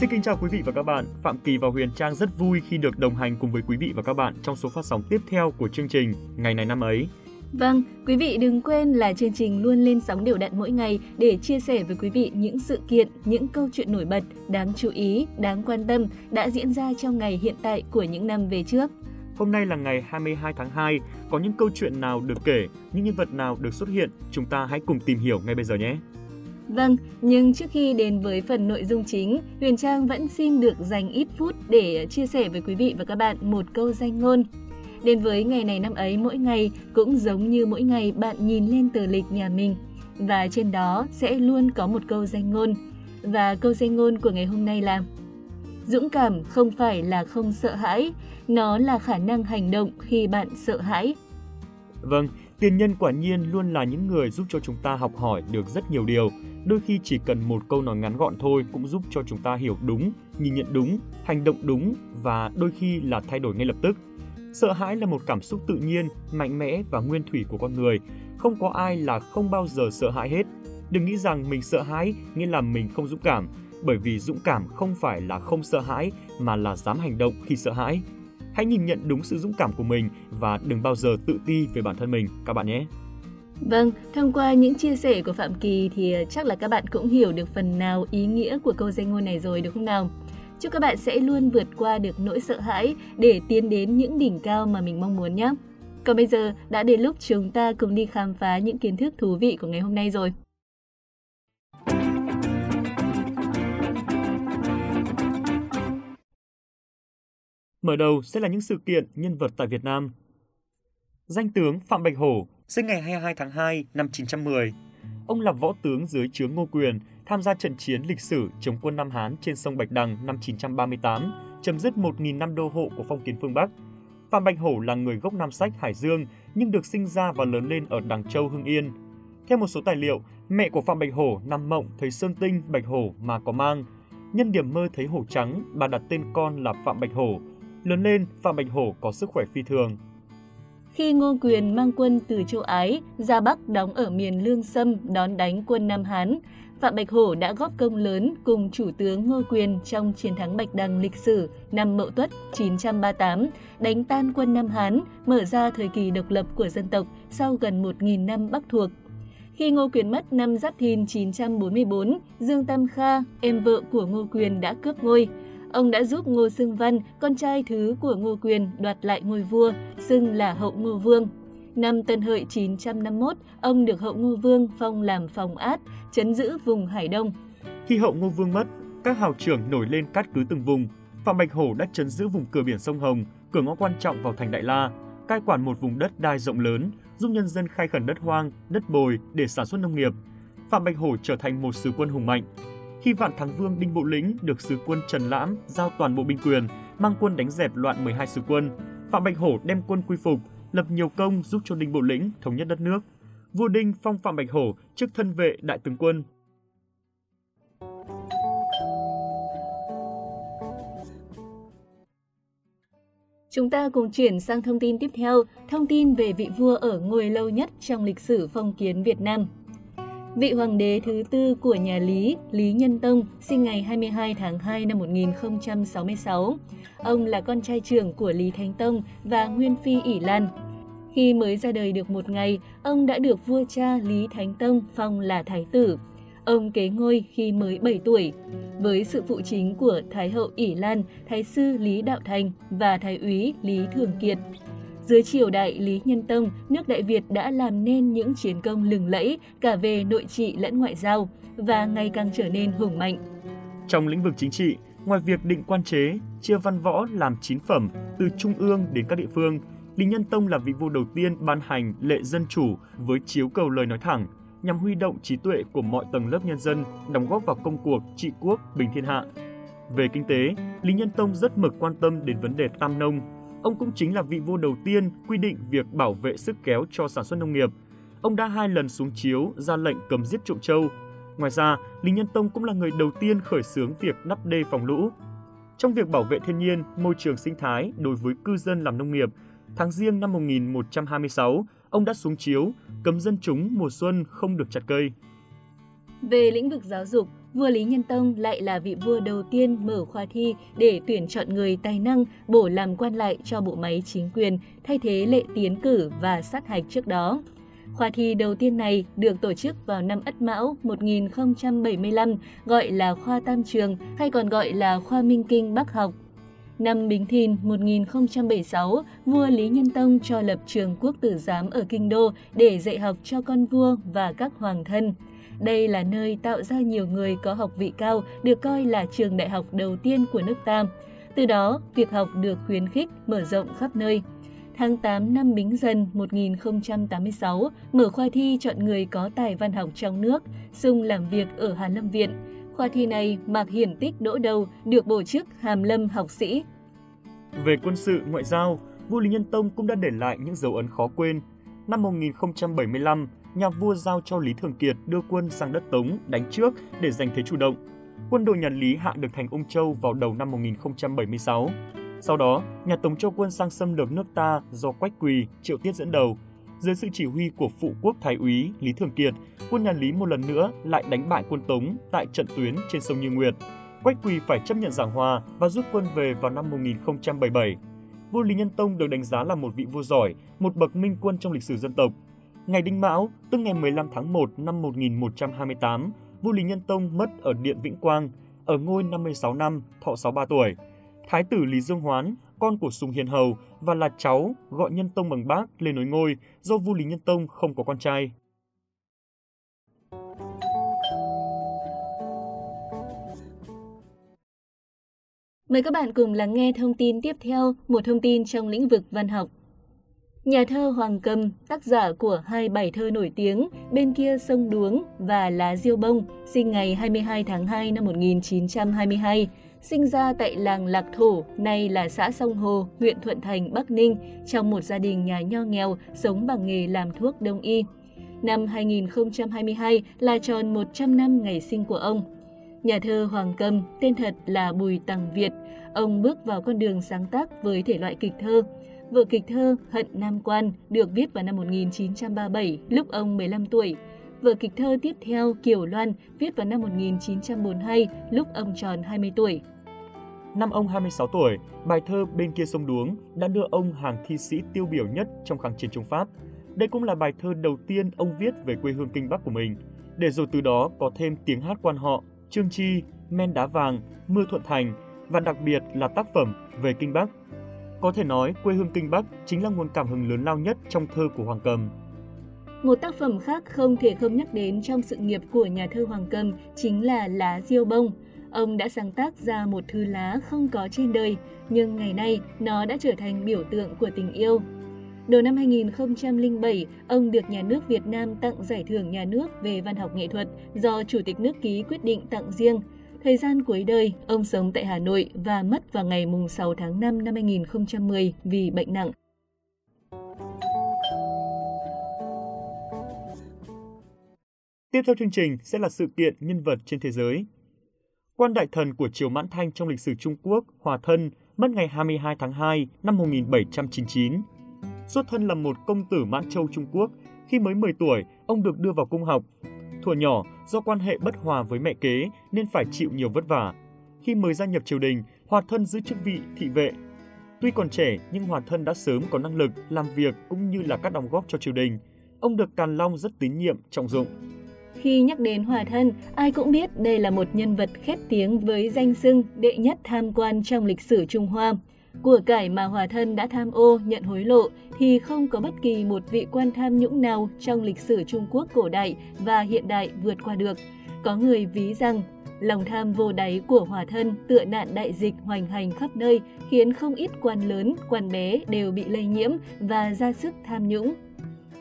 Xin kính chào quý vị và các bạn. Phạm Kỳ và Huyền Trang rất vui khi được đồng hành cùng với quý vị và các bạn trong số phát sóng tiếp theo của chương trình Ngày này năm ấy. Vâng, quý vị đừng quên là chương trình luôn lên sóng đều đặn mỗi ngày để chia sẻ với quý vị những sự kiện, những câu chuyện nổi bật, đáng chú ý, đáng quan tâm đã diễn ra trong ngày hiện tại của những năm về trước. Hôm nay là ngày 22 tháng 2, có những câu chuyện nào được kể, những nhân vật nào được xuất hiện, chúng ta hãy cùng tìm hiểu ngay bây giờ nhé. Vâng, nhưng trước khi đến với phần nội dung chính, Huyền Trang vẫn xin được dành ít phút để chia sẻ với quý vị và các bạn một câu danh ngôn. Đến với ngày này năm ấy mỗi ngày cũng giống như mỗi ngày bạn nhìn lên tờ lịch nhà mình và trên đó sẽ luôn có một câu danh ngôn. Và câu danh ngôn của ngày hôm nay là Dũng cảm không phải là không sợ hãi, nó là khả năng hành động khi bạn sợ hãi. Vâng, tiền nhân quả nhiên luôn là những người giúp cho chúng ta học hỏi được rất nhiều điều. Đôi khi chỉ cần một câu nói ngắn gọn thôi cũng giúp cho chúng ta hiểu đúng, nhìn nhận đúng, hành động đúng và đôi khi là thay đổi ngay lập tức. Sợ hãi là một cảm xúc tự nhiên, mạnh mẽ và nguyên thủy của con người. Không có ai là không bao giờ sợ hãi hết. Đừng nghĩ rằng mình sợ hãi nghĩa là mình không dũng cảm, bởi vì dũng cảm không phải là không sợ hãi mà là dám hành động khi sợ hãi. Hãy nhìn nhận đúng sự dũng cảm của mình và đừng bao giờ tự ti về bản thân mình các bạn nhé. Vâng, thông qua những chia sẻ của Phạm Kỳ thì à, chắc là các bạn cũng hiểu được phần nào ý nghĩa của câu danh ngôn này rồi đúng không nào? Chúc các bạn sẽ luôn vượt qua được nỗi sợ hãi để tiến đến những đỉnh cao mà mình mong muốn nhé. Còn bây giờ đã đến lúc chúng ta cùng đi khám phá những kiến thức thú vị của ngày hôm nay rồi. Mở đầu sẽ là những sự kiện nhân vật tại Việt Nam. Danh tướng Phạm Bạch Hổ, sinh ngày 22 tháng 2 năm 910. Ông là võ tướng dưới trướng Ngô Quyền, tham gia trận chiến lịch sử chống quân Nam Hán trên sông Bạch Đằng năm 938, chấm dứt 1.000 năm đô hộ của phong kiến phương Bắc. Phạm Bạch Hổ là người gốc Nam Sách, Hải Dương, nhưng được sinh ra và lớn lên ở Đằng Châu, Hưng Yên. Theo một số tài liệu, mẹ của Phạm Bạch Hổ nằm mộng thấy sơn tinh Bạch Hổ mà có mang. Nhân điểm mơ thấy hổ trắng, bà đặt tên con là Phạm Bạch Hổ. Lớn lên, Phạm Bạch Hổ có sức khỏe phi thường. Khi Ngô Quyền mang quân từ châu Ái ra Bắc đóng ở miền Lương Sâm đón đánh quân Nam Hán, Phạm Bạch Hổ đã góp công lớn cùng chủ tướng Ngô Quyền trong chiến thắng Bạch Đằng lịch sử năm Mậu Tuất 938, đánh tan quân Nam Hán, mở ra thời kỳ độc lập của dân tộc sau gần 1.000 năm Bắc thuộc. Khi Ngô Quyền mất năm Giáp Thìn 944, Dương Tam Kha, em vợ của Ngô Quyền đã cướp ngôi. Ông đã giúp Ngô Sương Văn, con trai thứ của Ngô Quyền, đoạt lại ngôi vua, xưng là hậu Ngô Vương. Năm Tân Hợi 951, ông được hậu Ngô Vương phong làm phòng át, chấn giữ vùng Hải Đông. Khi hậu Ngô Vương mất, các hào trưởng nổi lên cát cứ từng vùng. Phạm Bạch Hổ đã chấn giữ vùng cửa biển sông Hồng, cửa ngõ quan trọng vào thành Đại La, cai quản một vùng đất đai rộng lớn, giúp nhân dân khai khẩn đất hoang, đất bồi để sản xuất nông nghiệp. Phạm Bạch Hổ trở thành một sứ quân hùng mạnh. Khi Vạn Thắng Vương Đinh Bộ Lĩnh được sứ quân Trần Lãm giao toàn bộ binh quyền, mang quân đánh dẹp loạn 12 sứ quân, Phạm Bạch Hổ đem quân quy phục, lập nhiều công giúp cho Đinh Bộ Lĩnh thống nhất đất nước. Vua Đinh phong Phạm Bạch Hổ chức thân vệ đại tướng quân. Chúng ta cùng chuyển sang thông tin tiếp theo, thông tin về vị vua ở ngôi lâu nhất trong lịch sử phong kiến Việt Nam. Vị hoàng đế thứ tư của nhà Lý, Lý Nhân Tông, sinh ngày 22 tháng 2 năm 1066. Ông là con trai trưởng của Lý Thánh Tông và Nguyên Phi ỷ Lan. Khi mới ra đời được một ngày, ông đã được vua cha Lý Thánh Tông phong là thái tử. Ông kế ngôi khi mới 7 tuổi, với sự phụ chính của Thái hậu ỷ Lan, Thái sư Lý Đạo Thành và Thái úy Lý Thường Kiệt. Dưới triều đại Lý Nhân Tông, nước Đại Việt đã làm nên những chiến công lừng lẫy cả về nội trị lẫn ngoại giao và ngày càng trở nên hùng mạnh. Trong lĩnh vực chính trị, ngoài việc định quan chế, chia văn võ làm chín phẩm từ trung ương đến các địa phương, Lý Nhân Tông là vị vua đầu tiên ban hành lệ dân chủ với chiếu cầu lời nói thẳng, nhằm huy động trí tuệ của mọi tầng lớp nhân dân đóng góp vào công cuộc trị quốc bình thiên hạ. Về kinh tế, Lý Nhân Tông rất mực quan tâm đến vấn đề tam nông, Ông cũng chính là vị vua đầu tiên quy định việc bảo vệ sức kéo cho sản xuất nông nghiệp. Ông đã hai lần xuống chiếu ra lệnh cấm giết trộm trâu. Ngoài ra, Lý Nhân Tông cũng là người đầu tiên khởi xướng việc đắp đê phòng lũ. Trong việc bảo vệ thiên nhiên, môi trường sinh thái đối với cư dân làm nông nghiệp, tháng riêng năm 1126, ông đã xuống chiếu cấm dân chúng mùa xuân không được chặt cây. Về lĩnh vực giáo dục, vua Lý Nhân Tông lại là vị vua đầu tiên mở khoa thi để tuyển chọn người tài năng bổ làm quan lại cho bộ máy chính quyền, thay thế lệ tiến cử và sát hạch trước đó. Khoa thi đầu tiên này được tổ chức vào năm Ất Mão 1075, gọi là khoa Tam Trường hay còn gọi là khoa Minh Kinh Bắc học. Năm Bính Thìn 1076, vua Lý Nhân Tông cho lập trường quốc tử giám ở Kinh Đô để dạy học cho con vua và các hoàng thân. Đây là nơi tạo ra nhiều người có học vị cao, được coi là trường đại học đầu tiên của nước ta. Từ đó, việc học được khuyến khích, mở rộng khắp nơi. Tháng 8 năm Bính Dần 1086, mở khoa thi chọn người có tài văn học trong nước, xung làm việc ở Hàn Lâm Viện. Khoa thi này Mạc Hiển Tích đỗ đầu, được bổ chức hàm lâm học sĩ. Về quân sự, ngoại giao, vua Lý Nhân Tông cũng đã để lại những dấu ấn khó quên. Năm 1075, nhà vua giao cho Lý Thường Kiệt đưa quân sang đất Tống đánh trước để giành thế chủ động. Quân đội nhà Lý hạ được thành Ung Châu vào đầu năm 1076. Sau đó, nhà Tống cho quân sang xâm lược nước ta do Quách Quỳ, Triệu Tiết dẫn đầu. Dưới sự chỉ huy của phụ quốc thái úy Lý Thường Kiệt, quân nhà Lý một lần nữa lại đánh bại quân Tống tại trận tuyến trên sông Như Nguyệt. Quách Quỳ phải chấp nhận giảng hòa và rút quân về vào năm 1077. Vua Lý Nhân Tông được đánh giá là một vị vua giỏi, một bậc minh quân trong lịch sử dân tộc. Ngày Đinh Mão, tức ngày 15 tháng 1 năm 1128, vua Lý Nhân Tông mất ở Điện Vĩnh Quang, ở ngôi 56 năm, thọ 63 tuổi. Thái tử Lý Dương Hoán, con của Sùng Hiền Hầu và là cháu gọi Nhân Tông bằng bác lên nối ngôi do vua Lý Nhân Tông không có con trai. Mời các bạn cùng lắng nghe thông tin tiếp theo, một thông tin trong lĩnh vực văn học. Nhà thơ Hoàng Cầm, tác giả của hai bài thơ nổi tiếng Bên kia sông Đuống và Lá Diêu Bông, sinh ngày 22 tháng 2 năm 1922, sinh ra tại làng Lạc Thổ, nay là xã Sông Hồ, huyện Thuận Thành, Bắc Ninh, trong một gia đình nhà nho nghèo sống bằng nghề làm thuốc đông y. Năm 2022 là tròn 100 năm ngày sinh của ông. Nhà thơ Hoàng Cầm, tên thật là Bùi Tằng Việt, ông bước vào con đường sáng tác với thể loại kịch thơ. Vở kịch thơ Hận Nam Quan được viết vào năm 1937, lúc ông 15 tuổi. Vở kịch thơ tiếp theo Kiều Loan viết vào năm 1942, lúc ông tròn 20 tuổi. Năm ông 26 tuổi, bài thơ Bên kia sông Đuống đã đưa ông hàng thi sĩ tiêu biểu nhất trong kháng chiến chống Pháp. Đây cũng là bài thơ đầu tiên ông viết về quê hương Kinh Bắc của mình, để rồi từ đó có thêm tiếng hát quan họ, Trương Chi, Men Đá Vàng, Mưa Thuận Thành và đặc biệt là tác phẩm về Kinh Bắc. Có thể nói, quê hương Kinh Bắc chính là nguồn cảm hứng lớn lao nhất trong thơ của Hoàng Cầm. Một tác phẩm khác không thể không nhắc đến trong sự nghiệp của nhà thơ Hoàng Cầm chính là Lá Diêu Bông. Ông đã sáng tác ra một thư lá không có trên đời, nhưng ngày nay nó đã trở thành biểu tượng của tình yêu. Đầu năm 2007, ông được nhà nước Việt Nam tặng giải thưởng nhà nước về văn học nghệ thuật do Chủ tịch nước ký quyết định tặng riêng. Thời gian cuối đời, ông sống tại Hà Nội và mất vào ngày 6 tháng 5 năm 2010 vì bệnh nặng. Tiếp theo chương trình sẽ là sự kiện nhân vật trên thế giới. Quan đại thần của Triều Mãn Thanh trong lịch sử Trung Quốc, Hòa Thân, mất ngày 22 tháng 2 năm 1799. Xuất thân là một công tử Mãn Châu Trung Quốc, khi mới 10 tuổi, ông được đưa vào cung học. Thuở nhỏ, do quan hệ bất hòa với mẹ kế nên phải chịu nhiều vất vả. Khi mới gia nhập triều đình, Hòa Thân giữ chức vị thị vệ. Tuy còn trẻ nhưng Hòa Thân đã sớm có năng lực làm việc cũng như là các đóng góp cho triều đình. Ông được Càn Long rất tín nhiệm, trọng dụng. Khi nhắc đến Hòa Thân, ai cũng biết đây là một nhân vật khét tiếng với danh xưng đệ nhất tham quan trong lịch sử Trung Hoa. Của cải mà Hòa Thân đã tham ô, nhận hối lộ thì không có bất kỳ một vị quan tham nhũng nào trong lịch sử Trung Quốc cổ đại và hiện đại vượt qua được. Có người ví rằng lòng tham vô đáy của Hòa Thân tựa nạn đại dịch hoành hành khắp nơi khiến không ít quan lớn, quan bé đều bị lây nhiễm và ra sức tham nhũng.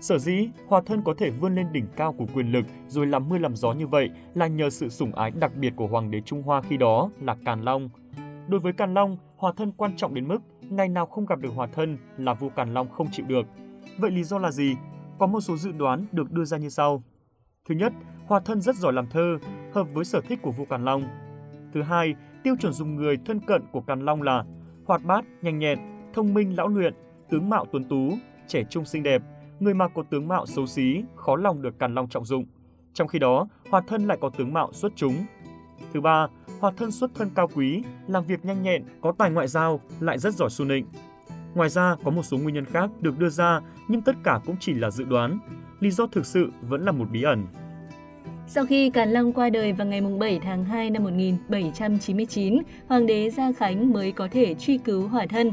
Sở dĩ Hòa Thân có thể vươn lên đỉnh cao của quyền lực rồi làm mưa làm gió như vậy là nhờ sự sủng ái đặc biệt của Hoàng đế Trung Hoa khi đó là Càn Long. Đối với Càn Long, Hòa Thân quan trọng đến mức ngày nào không gặp được Hòa Thân là vua Càn Long không chịu được. Vậy lý do là gì? Có một số dự đoán được đưa ra như sau. Thứ nhất, Hòa Thân rất giỏi làm thơ, hợp với sở thích của vua Càn Long. Thứ hai, tiêu chuẩn dùng người thân cận của Càn Long là hoạt bát, nhanh nhẹn, thông minh lão luyện, tướng mạo tuấn tú, trẻ trung xinh đẹp, người mà có tướng mạo xấu xí, khó lòng được Càn Long trọng dụng. Trong khi đó, Hòa Thân lại có tướng mạo xuất chúng. Thứ ba, Hòa thân xuất thân cao quý, làm việc nhanh nhẹn, có tài ngoại giao, lại rất giỏi su nịnh. Ngoài ra, có một số nguyên nhân khác được đưa ra, nhưng tất cả cũng chỉ là dự đoán. Lý do thực sự vẫn là một bí ẩn. Sau khi Càn Long qua đời vào ngày 7 tháng 2 năm 1799, Hoàng đế Gia Khánh mới có thể truy cứu Hòa thân.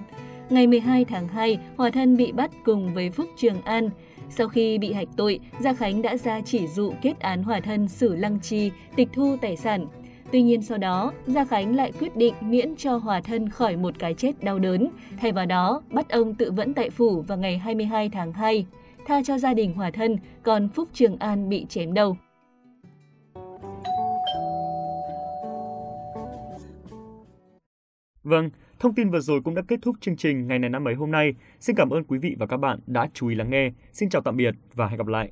Ngày 12 tháng 2, Hòa thân bị bắt cùng với Phúc Trường An. Sau khi bị hạch tội, Gia Khánh đã ra chỉ dụ kết án Hòa thân xử lăng trì, tịch thu tài sản. Tuy nhiên sau đó, Gia Khánh lại quyết định miễn cho Hòa thân khỏi một cái chết đau đớn, thay vào đó bắt ông tự vẫn tại phủ vào ngày 22 tháng 2, tha cho gia đình Hòa thân, còn Phúc Trường An bị chém đầu. Vâng, thông tin vừa rồi cũng đã kết thúc chương trình ngày này năm ấy hôm nay. Xin cảm ơn quý vị và các bạn đã chú ý lắng nghe. Xin chào tạm biệt và hẹn gặp lại.